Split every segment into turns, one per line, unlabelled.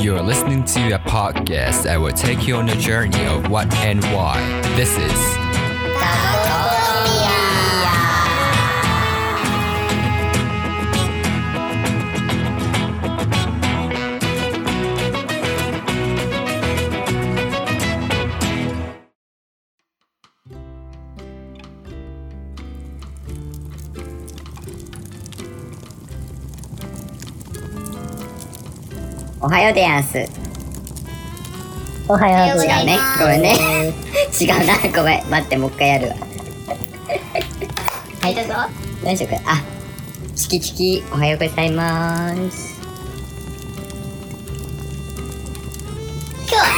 You're listening to a podcast that will take you on a journey of what and why. This is.
おはようでやんす。
おはようござい
違うね。ごめんね。違うな。ごめん。待って、もう一回やるわ。
はい、どうぞ。
どうしようか。あ、チキチキ、おはようございます。
今日はね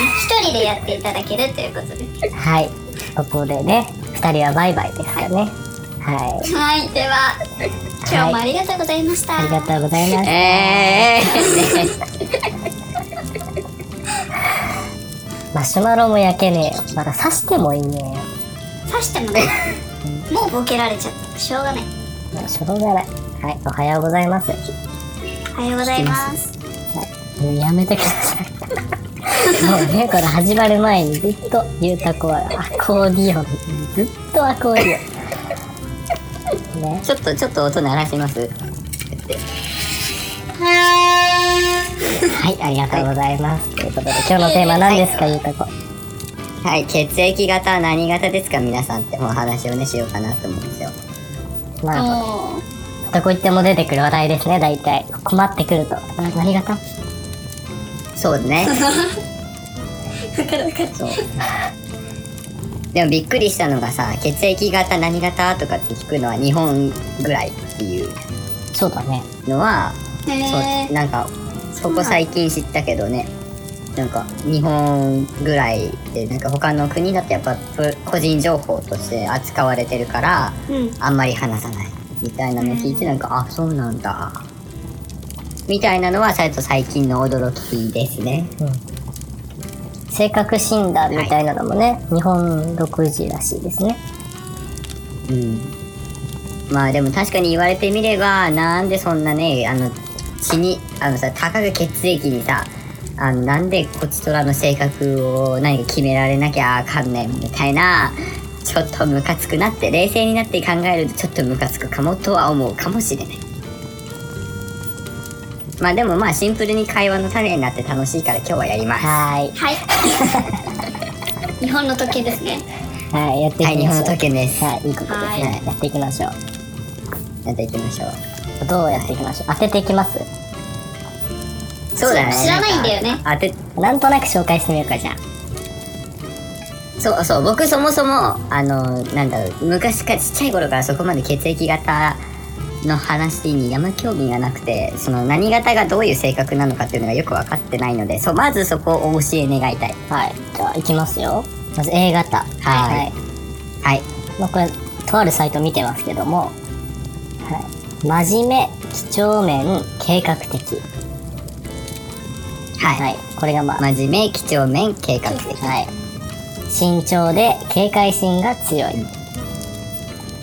一人でやっていただけるということで
はい。ここでね、二人はバイバイですかね。はい。
はいでは今日もありがとうございました、
ありがとうございます。
え
マシュマロも焼けねえよ。まだ刺してもいいね
刺してもねもうボケられちゃったしょうがない。
しょうがない。はい、おはようございます。
おはようございます
もうやめてください。もうね、これ始まる前にずっと、ゆうたこはアコーディオン。ずっとアコーディオン。ね
ー、。ちょっと、ちょっと音鳴らします。
はい、ありがとうございます。ということで、今日のテーマ何ですか、ゆうたこ。
はい、血液型は何型ですか？皆さんってお話をね、しようかなと思うんですよ。
なるほど。こ行っても出てくる話題ですね、大体。困ってくると。あ何型？
そうね。
わかるわかる
そう。でもびっくりしたのがさ、血液型何型とかって聞くのは日本ぐらいっていう
そうだね。
のは、
へ
そうなんかここ最近知ったけどね。なんか日本ぐらいでなんか他の国だとやっぱぷ個人情報として扱われてるから
えうん。
あんまり話さないみたいなの聞いてなんかあそうなんだ。みたいなのは最と最近の驚きですね
性格診断みたいなのもね、日本独自らしいですね。
うん。まあでも確かに言われてみればなんでそんなねあの血にあのさたかが血液にさあのなんでこちとらの性格を何か決められなきゃあかんねんみたいなちょっとムカつくなって冷静になって考えるとちょっとムカつくかもとは思うかもしれないまあでもまあシンプルに会話の種になって楽しいから今日はやります
はーい。
はい 日本の時計ですね
はい、やってい
はい日本の
きましょう。
時計です
はい、いいことです
はい
ね。やっていきましょう。
やっていきましょう
どうやっていきましょう？当てていきます？
そうだね
知らないんだよね
当て
なんとなく紹介してみようか、じゃあ。
そうそう僕そもそもあのなんだろう昔からちっちゃい頃からそこまで血液型の話にあんま興味がなくてその何型がどういう性格なのかっていうのがよく分かってないのでそうまずそこをお教え願いたい
はい。じゃあ、いきますよ。まず A 型。
はいはい
まあ、これ、とあるサイト見てますけども、はい。真面目、几帳面、計画的。
はい、
はい。これがまあ、
真面目几帳面計画的
はい。慎重で警戒心が強い。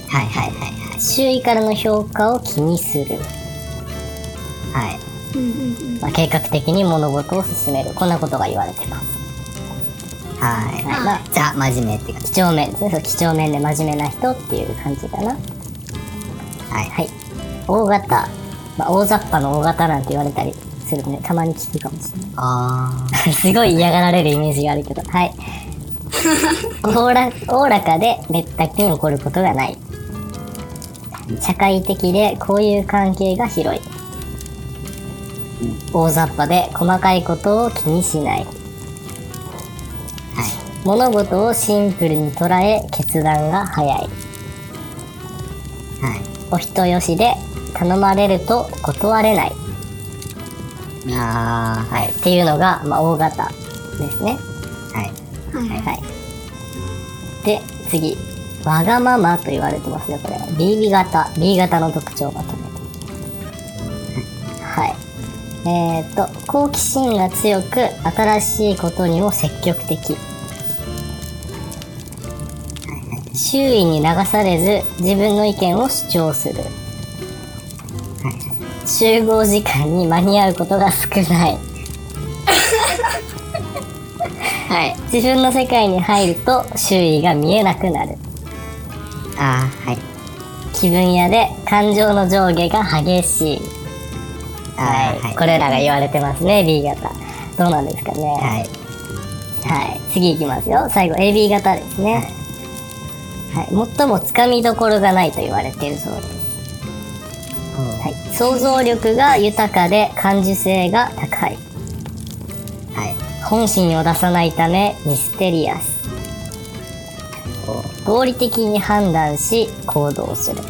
はいはいはい
周囲からの評価を気にする。
はい
まあ、計画的に物事を進める。こんなことが言われてます。
はい
はい。まあ、
ザ真面目って感じ
几帳面ですね。そう、几帳面で真面目な人っていう感じかな。
はい
はい。大型。まあ、大雑把の大型なんて言われたりするね。たまに聞くかもしれない。
あ
すごい嫌がられるイメージがあるけど。はい。お おら、おおらかでめったくに怒ることがない。社会的で交友関係が広い。大雑把で細かいことを気にしない。物事をシンプルに捉え決断が早い。
ーはい
お人よしで頼まれると断れない。
あーはい
っていうのが、まあ、大型ですね。
はい
はい
はい。で、次。わがままと言われてますね、これ。B 型。B 型の特徴が取れてはい。えー、と、好奇心が強く、新しいことにも積極的。周囲に流されず、自分の意見を主張する。集合時間に間に合うことが少ない。
はい。
自分の世界に入ると周囲が見えなくなる。
ああ、はい。
気分屋で感情の上下が激しい。はい。これらが言われてますね、B 型。どうなんですかね。
はい。
はい。次いきますよ。最後、AB 型ですね。はい。最もつかみどころがないと言われているそうです。はい。想像力が豊かで感受性が高い。
はい。
本心を出さないためミステリアス。合理的に判断し行動する。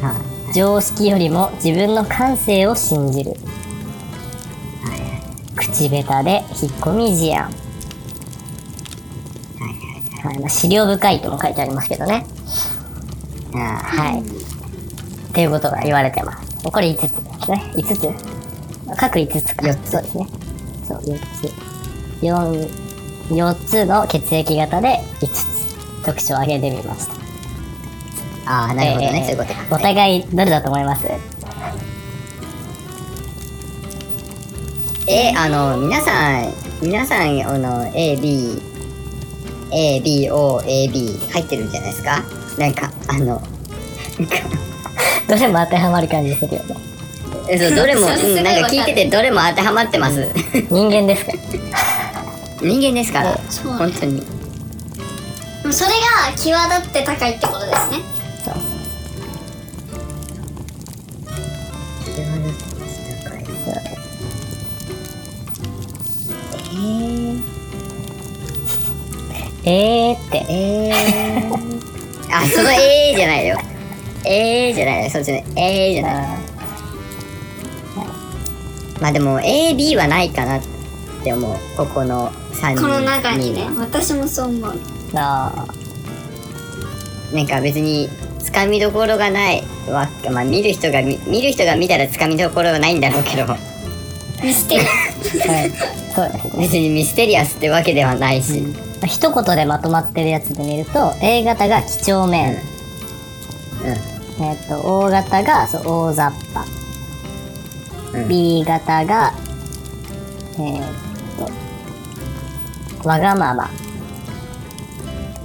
は
常識よりも自分の感性を信じる。口下手で引っ込み思案。はいまあ、資料深いとも書いてありますけどね。はい。っていうことが言われてます。これ5つですね。5つ？各5つか。
四つ
そうですね。そう、4つ。4、4つの血液型で5つ特徴を挙げてみました。
あー、なるほどね。
えー
そういうことか。
お互いどれだと思います？
えー、あの、皆さん、皆さん、あの、A、B、A、B、O、A、B 入ってるんじゃないですか？なんか、あの、
どれも当てはまる感じするよね。
えそう、どれも、
う
ん、なんか聞いててどれも当てはまってます。
人間ですか？
人間ですから、
そう
本当に。
それが際立って高いってことですね
そうそうそう。えーって。
えー、あ、その A じゃないよ。A じゃないよ。そっちの A じゃない。
あ
まあでも A、B はないかなって思う。ここの3人。
この中にね
は
私もそう思う。
ーあ
なんか別につかみどころがないわまあ見る人が見見る人が見たらつかみどころがないんだろうけど。
ミステリア
ー。はい。そう。
別にミステリアスってわけではないし、
まあ一言でまとまってるやつで見ると A 型が几帳面、えっ、と O 型がそう大雑把、
うん。
B 型がえっ、とわがまま、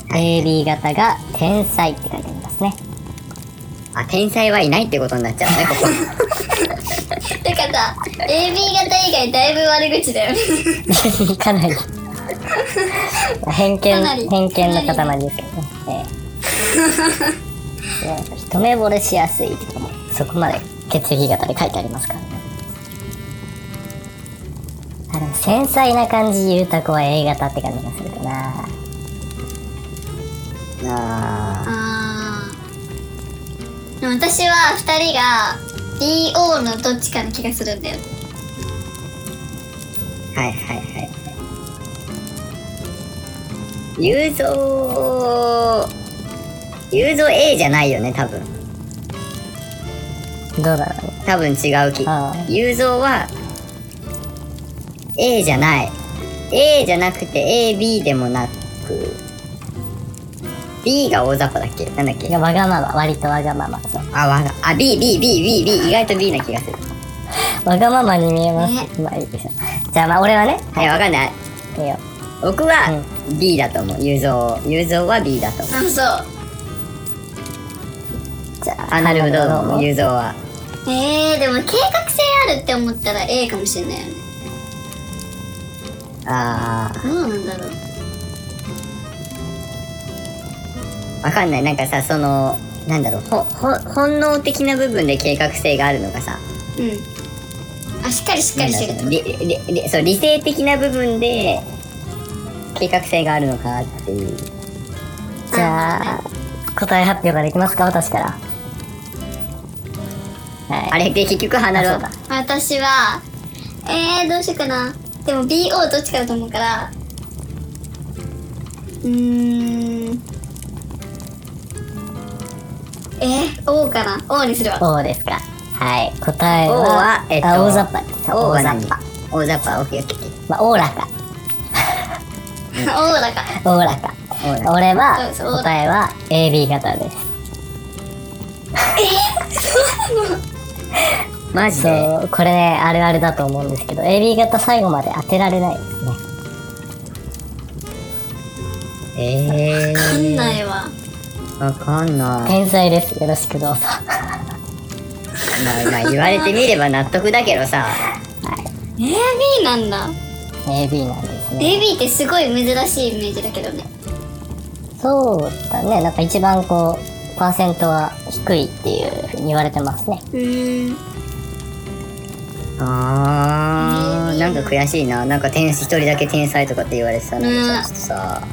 AB 型が天才って書いてありますね。
あ天才はいないってことになっちゃうねここ。
だからさ AB 型以外だいぶ悪口だよね。
かなり。偏見偏見の塊ですけどね、ええ。ね一目惚れしやすいとかもそこまで血液型で書いてありますからね繊細な感じで言うた子は A 型って感じがするかな。
あ
あー。でも私は2人が BO のどっちかの気がするんだよ。
ーはいはいはい。雄三。雄三 A じゃないよね多分。
どうだろうね。
多分違う気。雄三は A じゃない。A じゃなくて AB でもなく。B が大雑把だっけ？なんだっけ？
わがまま。割とわがまま。そう。
あ、わが、あ、B、B、B、B、B、意外と B な気がする。
わがままに見えます、
ね。
まあいいでしょ。じゃあまあ俺はね。
はい、わかんない。
いいよ。
僕は B だと思う。雄三。雄三は B だと思う。
あそう。
じゃあ
あ、なるほ
ど
雄三は。
えー、でも計画性あるって思ったら A かもしれないよね
あ
どうなんだろう。
ー、わかんない。なんかさ、その、なんだろう、ほ、ほ、本能的な部分で計画性があるのかさ。
うん。あしっかりしっかりしてる。
理理理そう、理性的な部分で、計画性があるのかっていう。
じゃあ答え発表ができますか？私から。はい。
あれ？で結局離るわ。
私はえー、どうしようかなでも BO どっちかだと思うから。うーん。え？ー、O かな？O にするわ。
O ですかはい。答え
O
は
は、えっと、
あ大雑把。です大雑把。
大雑把、オッケーオッケー。
まあおおらか。おおらか。
おおらか。
俺は
そうそう
答えは AB 型です
マジで
そう、これね、あるあるだと思うんですけど、AB 型最後まで当てられないですね。
え
わかん
ー、
ないわ
わかんない。
天才です。よろしくどうぞ。
まあ、まあ言われてみれば納得だけどさ。
AB なんだ
AB なんですね。
AB ってすごい珍しいイメージだけどね
そうだね。なんか一番こう、パーセントは低いっていうふうに言われてますね。
うーん
あー、なんか悔しいな。なんか天一人だけ天才とかって言われてたのにさ、ちょっとさ。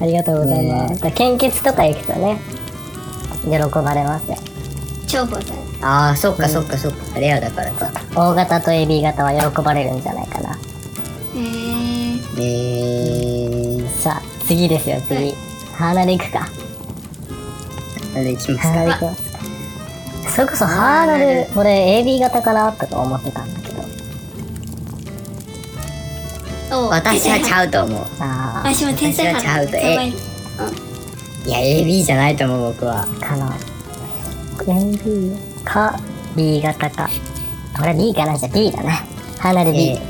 ありがとうございます。献血とか行くとね、喜ばれますね。
重宝され
あー、そっかそっかそっか。レアだからか。
O 型と AB 型は喜ばれるんじゃないかな。
へえ
えー、
さあ、次ですよ、次。鼻で行くか。
それでいきます
鼻で
か。
行きますか。それこそ鼻で、俺 AB 型かなとか思ってたんだけど。
お
私はちゃうと思う。
あ
私も天才
私はちゃうと
やばい
いや、AB じゃないと思う、僕は。
あ、かな。AB か B 型か。俺 B かなじゃあ B だな。鼻で B。
え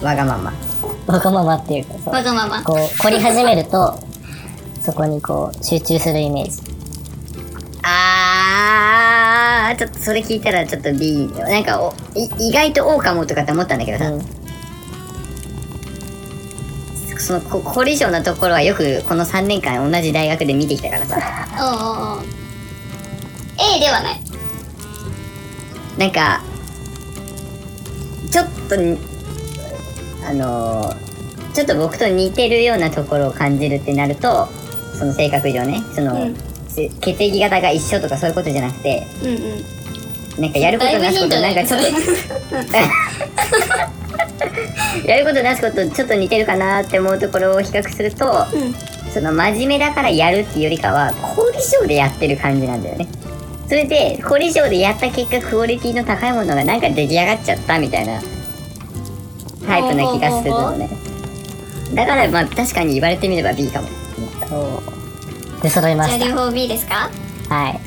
ー、わがまま。
わがままっていうか、そう
わがまま
こう、凝り始めると、そこにこう、集中するイメージ。
あー、ちょっとそれ聞いたらちょっと B。なんかお、い意外と O かもとかって思ったんだけどさ、
うん。
そのこ凝り性なところはよくこの3年間同じ大学で見てきたからさ、
おうおう A ではない。
なんか、ちょっとに、あのーちょっと僕と似てるようなところを感じるってなると、その性格上ね、その、
うん
せ血液型が一緒とかそういうことじゃなくて、
うんうん
なんかやることなすことなんかちょっと、やることなすことちょっと似てるかなって思うところを比較すると、
うん
その真面目だからやるっていうよりかは、凝り性でやってる感じなんだよね。それで、凝り性でやった結果、クオリティの高いものがなんか出来上がっちゃったみたいなタイプな気がするのね。だからまあ確かに言われてみれば B かも。
で、揃いました。
じゃあ両方 B ですか？
はい。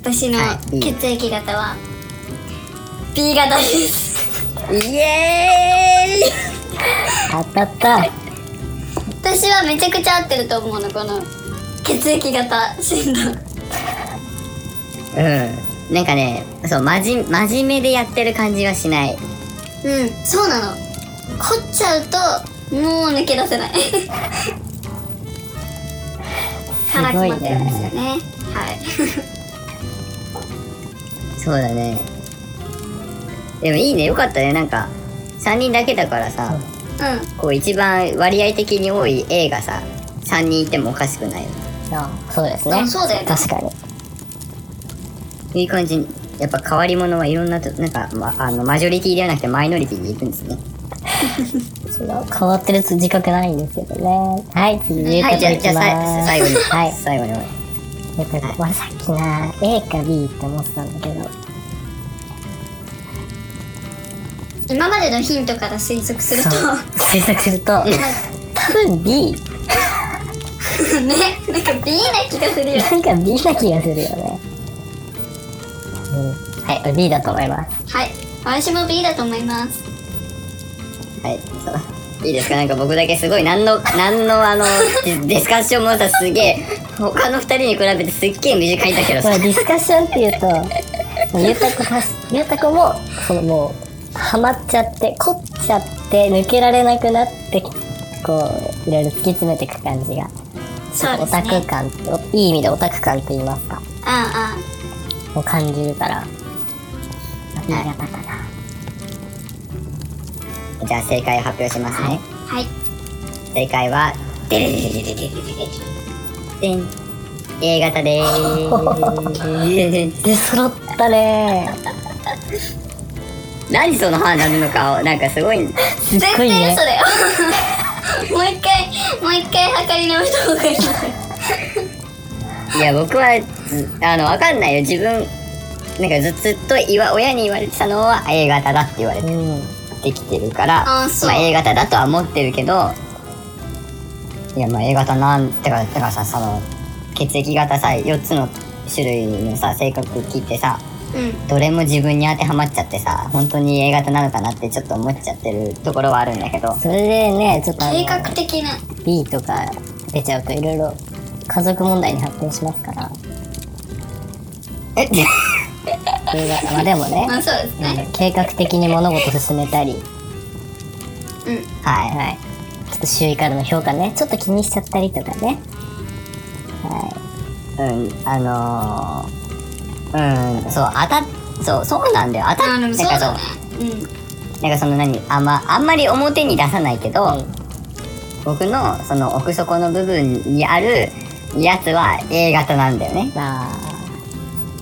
私の血液型は B 型です
イエーイ
当たった。
私はめちゃくちゃ合ってると思うのこの血液型診断
うん。なんかね、そう、まじ、真面目でやってる感じはしない。
うんそうなの凝っちゃうともう抜け出せない腹困ってるんですよねはい
そうだね。でもいいね、よかったね。なんか、3人だけだからさ、
う
こう一番割合的に多い A がさ、3人いてもおかしくない。
あそうですね。
あそうだよね
確かに。
いい感じに。やっぱ変わり者はいろんなと、なんか、ま、あの、マジョリティではなくてマイノリティに行くんですね。
その変わってる自覚ないんですけどね。はい、次、ゆう
はい、じゃあ、
かといき
じゃあ
ます。
さ最後に、
はい。
最後に。
えっと、俺さっきな、A か B って思ってたんだけど、
ん今までのヒントから推測すると
推測すると、多分 B、
ねなんか B な気がするよ
なんか B な気がするよね。うん、はい、俺 B だと思います。
はい私も B だと思います
はい、そう。いいですか？なんか僕だけすごい、なんの、なんのあの、ディスカッションもさ、すげえ、他の二人に比べてすっげえ短いんだけどさ。
まあ、。ディスカッションっていうと、もうゆうたこはし、ゆうたこも、そのもう、ハマっちゃって、凝っちゃって、抜けられなくなって、こう、いろいろ突き詰めていく感じが、オタ
そうですね。
ク感、おいい意味でオタク感と言いますか、
ああ。
を感じるから、B 型かな。
じゃあ正解を発表しますね。
あはい
正解は、でれれれれれれれれでん。A 型でーす。
で、揃ったね
何その歯なるのかを、なんかすごい、
すっ
絶対
ごいね
嘘。だよ もう一回もう一回測り直した方がいい
いや、僕は、ずあの、わかんないよ。自分、なんかずずっと言わ、親に言われてたのは A 型だって言われて
うん。
きてるから、まあ A 型だとは思ってるけど、いや、まあ A 型なんてか、だからさ、その、血液型さ、4つの種類のさ、性格聞いてさ、
うん。
どれも自分に当てはまっちゃってさ本当に A 型なのかなってちょっと思っちゃってるところはあるんだけど
それでねちょっと
計画的な。
B とか出ちゃうといろいろ家族問題に発展しますから。
え？
A 型まあでもね
まあそうですね。
計画的に物事進めたり。
うん。
はい
はい。ちょっと周囲からの評価ね。ちょっと気にしちゃったりとかね。は
うんあのー、うんそう当たっそうそうなんだよ。当たなんかそう
そうだね。う。ん。
なんかその何あんまあんまり表に出さないけど、
うん。
僕のその奥底の部分にあるやつは A 型なんだよね。
いまあ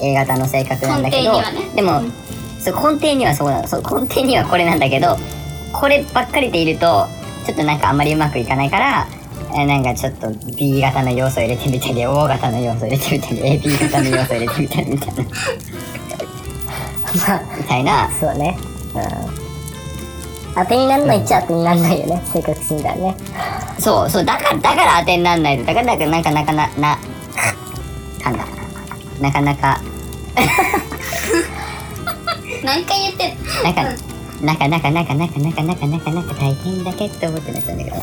A 型の性格なんだけど、
ね。
でも、
うん。
そう根底にはそうなの。そう根底にはこれなんだけどこればっかりでいるとちょっとなんかあんまりうまくいかないからえなんかちょっと B 型の要素を入れてみたり O 型の要素を入れてみたり AB 型の要素を入れてみたりみたいな。
まあ
みたいな。
そうね。うん。当てにならないっちゃ当てにならないよね。性格診断ね。
そうそうだからだから当てになんないと。だからなんかなんかなかななかななかなか。
何回言ってんの？
なんかなんかなんかなんかなんかなんかなんかなんかなんか大変だけって思ってなっちゃうんだけど。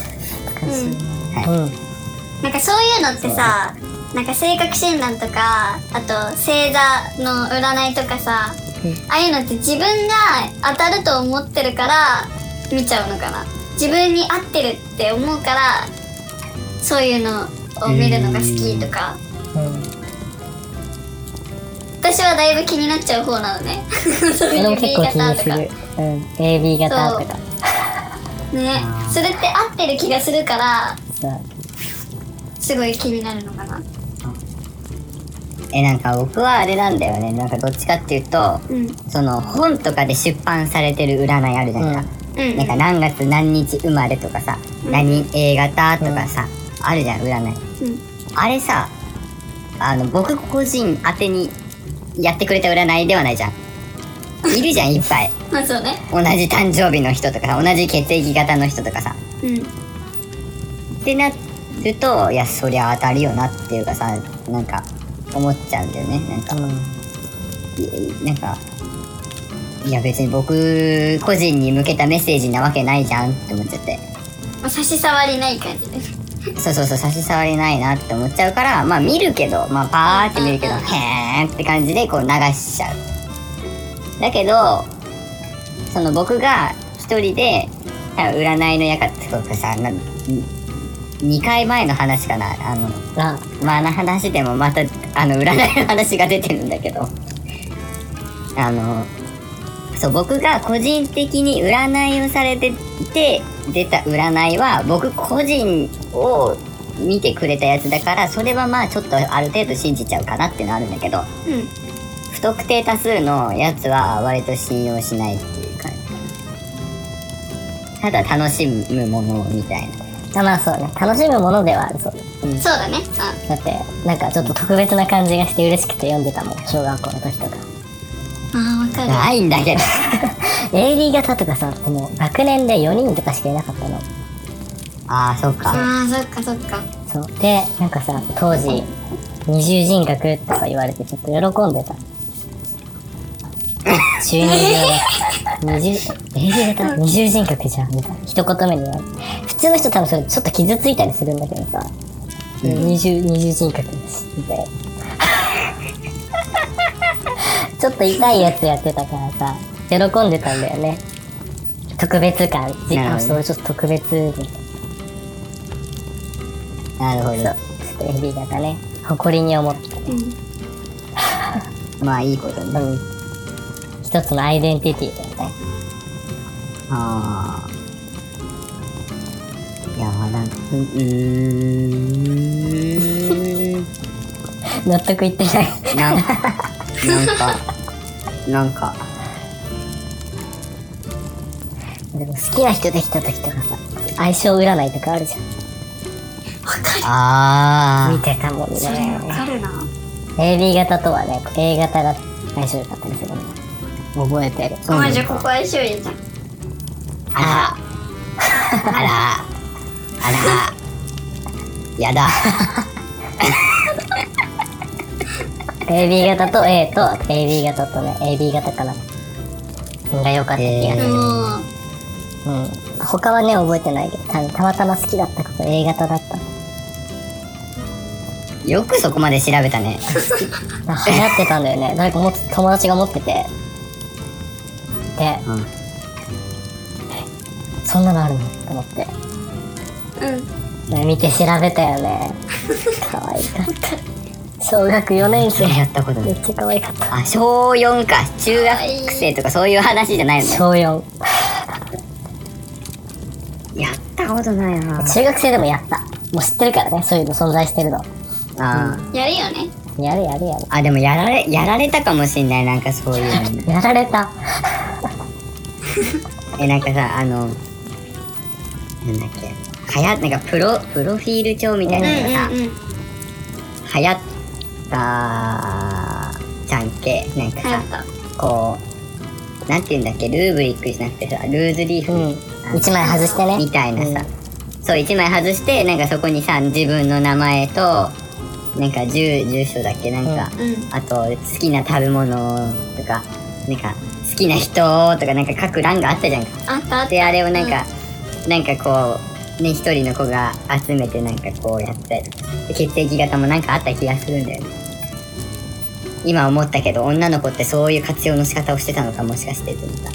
うん。
うん。
なんかそういうのってさなんか性格診断とかあと星座の占いとかさ、ああいうのって自分が当たると思ってるから見ちゃうのかな。自分に合ってるって思うからそういうのを見るのが好きとか。
うん
私はだいぶ気になっちゃう方なのね。そういう
俺も
B
結構気
型とか。
にするうん。AB 型とか。
ね。それって合ってる気がするから
さ
すごい気になるのかな。
えなんか僕はあれなんだよね。なんかどっちかっていうと
うん。
その本とかで出版されてる占いあるじゃんか、
うん。
なんか何月何日生まれとかさ、何 A 型とかさ、あるじゃん占い。
うん。
あれさあの僕個人宛てにやってくれた占いではないじゃん。いるじゃんいっぱい。
まあそうね。
同じ誕生日の人とかさ同じ血液型の人とかさ。
うん。
ってなるといやそりゃ当たるよなっていうかさなんか思っちゃうんだよね。なんか、いなんかいや別に僕個人に向けたメッセージなわけないじゃんって思っちゃって。
まあ差し障りない感じです
そうそうそう差し障りないなって思っちゃうからまあ見るけどまあパーって見るけど
うん
へーって感じでこう流しちゃう。だけどその僕が一人で占いの館とかさな2回前の話かな。あの
あ
まああの話でもまたあの占いの話が出てるんだけど。あのそう僕が個人的に占いをされてて出た占いは僕個人を見てくれたやつだからそれはまあちょっとある程度信じちゃうかなっていうのはあるんだけど
うん。
不特定多数のやつは割と信用しないっていう感じ。ただ楽しむものみたいな。
あまあそうね楽しむものではあるそう
そうだね
だってなん。かちょっと特別な感じがして嬉しくて読ん。でたもん小学校の時とか
ああわかる
ないんだけど
AB 型とかさでも学年で4人とかしかいなかったの。
ああそっか。
ああそっかそっか。
そう。でなんかさ当時二重人格とか言われてちょっと喜んでた。中二病だ二重 AB 型？二重人格じゃん。みたいな。一言目に言われて。普通の人多分それちょっと傷ついたりするんだけどさ、二重二重人格です。みたいな。ちょっと痛いやつやってたからさ喜んでたんだよね特別感あそれちょっと特別みたいな
なるほど
そう、ちょっと AB 型ね。誇りに思ってたね。
まあいいことね
うん。一つのアイデンティティだよね。
ああ。いやーなんか、ううーん。
納得いってない。
なんか、なんか、
でも好きな人できた時とかさ、相性占いとかあるじゃん。
あ
見てたもん
それわ
ね。
かるな。
AB 型とはね、A 型が相性良かったりするの。覚えてる。
うん
まあじゃあここ相性いいじゃん。
あ、あら、あら、あら、やだ。
AB 型と A と AB 型とね AB 型かな。が良かった気がする、
もう
うん。他はね覚えてないけどたたまたま好きだったこと A 型だった
よくそこまで調べたね。
あ流行ってたんだよね。誰かも友達が持ってて。で、
うん。
そんなのあるの？と思って。
うん。
ね見て調べたよね。可愛かった。小学4年生。
やったことない。
めっちゃ可愛かった。
あ、小4か。中学生とかそういう話じゃないのね。
小4
やったことないな。
中学生でもやったもう知ってるからねそういうの存在してるの
あ
やるよね
やるやるやる
ーあ、でもやられ、やられたかもしんない。なんかそういうの。
やられた
え、なんかさ、あの、なんだっけ。はや、なんかプロ、プロフィール帳みたいなのがさ、
うんうんうん
流行ったじゃんけ。なんかさこう、なんて言うんだっけ、ルーブリックじゃなくてさ、ルーズリーフ、
うん一枚外してね。
みたいなさ、そう、一枚外して、なんかそこにさ、自分の名前と、なんか住、住所だっけ、なんか、
うん。
あと、好きな食べ物とか、なんか、好きな人とか、なんか書く欄があったじゃんか。
あったあった。
で、あれをなんか、なんかこう、ね、一人の子が集めてなんかこうやったりとかで血液型もなんかあった気がするんだよね。今思ったけど、女の子ってそういう活用の仕方をしてたのかもしかしてと思った。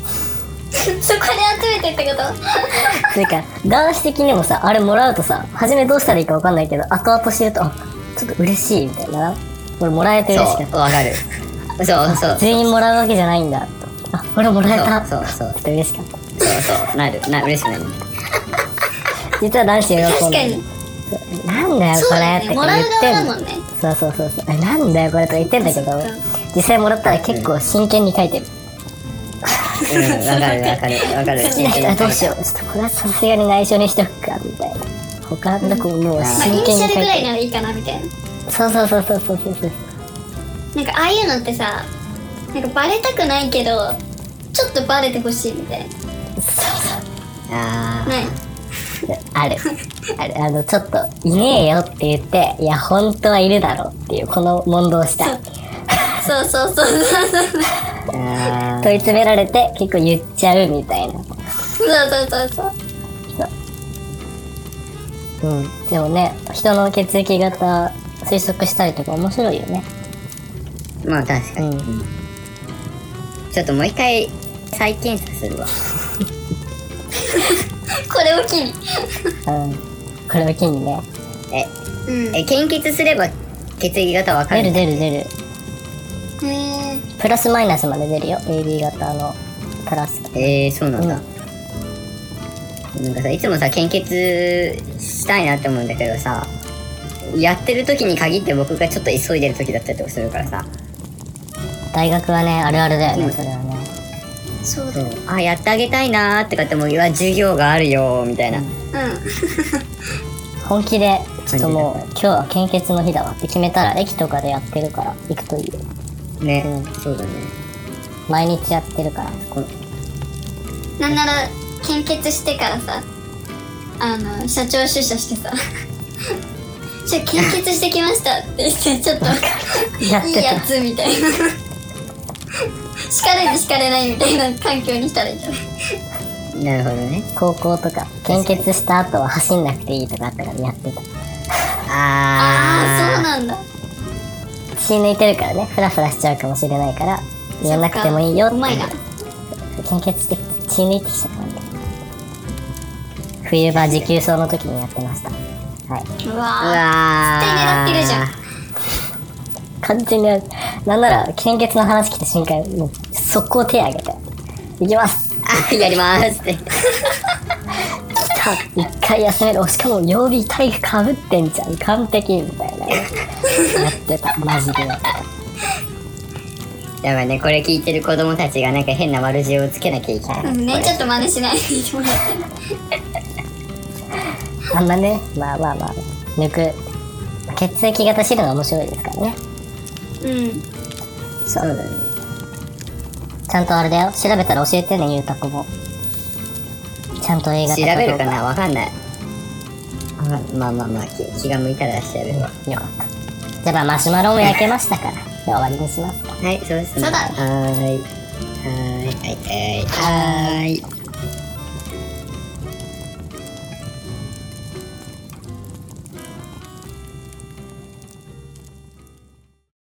そこで集めてってこと？
それから男子的にもさあれもらうとさ初めどうしたらいいか分かんないけど後々知るとあちょっと嬉しいみたいな。俺もらえて嬉しかっ
そう、わかる。そうそうそう。
た全員もらうわけじじゃないんだ。とあ俺もらえた。
そうそうそう。
嬉しかった。
そうそう、なる。な、嬉しくな。る。
実は男子喜んでる。
確かに。
そうなんだよ
そうだ
これって言ってん
ね。
そうそうそうそう。えなんだよこれとか言ってんだけど。実際もらったら結構真剣に書いてる。
うん、わかるわかるわかる。
好きな人はどうしようちょっとこれはさすがに内緒にしとくかみたいな他の子ももう
まあ
真
イニシャル
剣に書いてる
ぐらいならいいかなみたいな
そうそうそうそうそうそうそう
なんかああいうのってさなんかバレたくないけどちょっとバレてほしいみたい
あ
なない
ある。ある。あの、ちょっと、いねえよって言って、いや、本当はいるだろうっていう、この問答したい。
そうそうそうそう
問い詰められて、結構言っちゃうみたいな。
そうそうそうそう
うん。でもね、人の血液型推測したりとか面白いよね。
ーまあ確かに。
うん。
ちょっともう一回再検査するわ。
これを機に
うん。これを機にね。
え、
うん
え、献血すれば血液型わか
出
る
る出る出る。
へえ
プラスマイナスまで出るよ。AB 型のプラス。
えー、そうなんだ。なんかさ、いつもさ、献血したいなって思うんだけどさ、やってる時に限って僕がちょっと急いでる時だったりとかするからさ、
大学はね、あるあるだよね、
うん
それはね。
そうだ
あ、やってあげたいなーってかっても、うわ、授業があるよーみたいな。
うん
本気で、ちょっともう、今日は献血の日だわって決めたら、駅とかでやってるから、行くといいよ。
ね、
うん
そうだね。
毎日やってるから。
この
なんなら献血してからさあの社長出社してさ「じゃ献血してきました」って言ってちょっといいやつみたいな叱れる叱れないみたいな環境にしたらいいんじゃない
なるほどね。
高校とか、献血した後は走んなくていいとかあったからやってた。
ああそう
あ
なんだ
血抜いてるからね、フラフラしちゃうかもしれないから、やんなくてもいいよって
うまいな
献血して血抜いてきちゃったんで。冬場持久走の時にやってました。はい。
ーう
うわ
わー。
絶対狙ってるじゃん
完全に。なんなら、献血の話来た瞬間、もう、速攻手挙げて。いきます
あ、やりまーすって。
来た一回休める。しかも曜日体育かぶってんじゃん。完璧みたいな。やってた。マジでやってた。
やばいね、これ聞いてる子供たちがなんか変な悪知恵をつけなきゃいけない。
うんねちょっと真似しないでもらって
あんまね、まあまあまあ、抜く。血液型知るのが面白いですからね。
うん
そうだね。
ちゃんとあれだよ。調べたら教えてね、ゆうたこも。ちゃんと映画
調べるかな？わかんない。あまあまあまあ、気気が向いたら調べるわ。
よかった。じゃあまあマシュマロも焼けましたから。終わりにしますか。
はい、そうですね。
そうだ
はーい。はーい、はい、はい。はーい。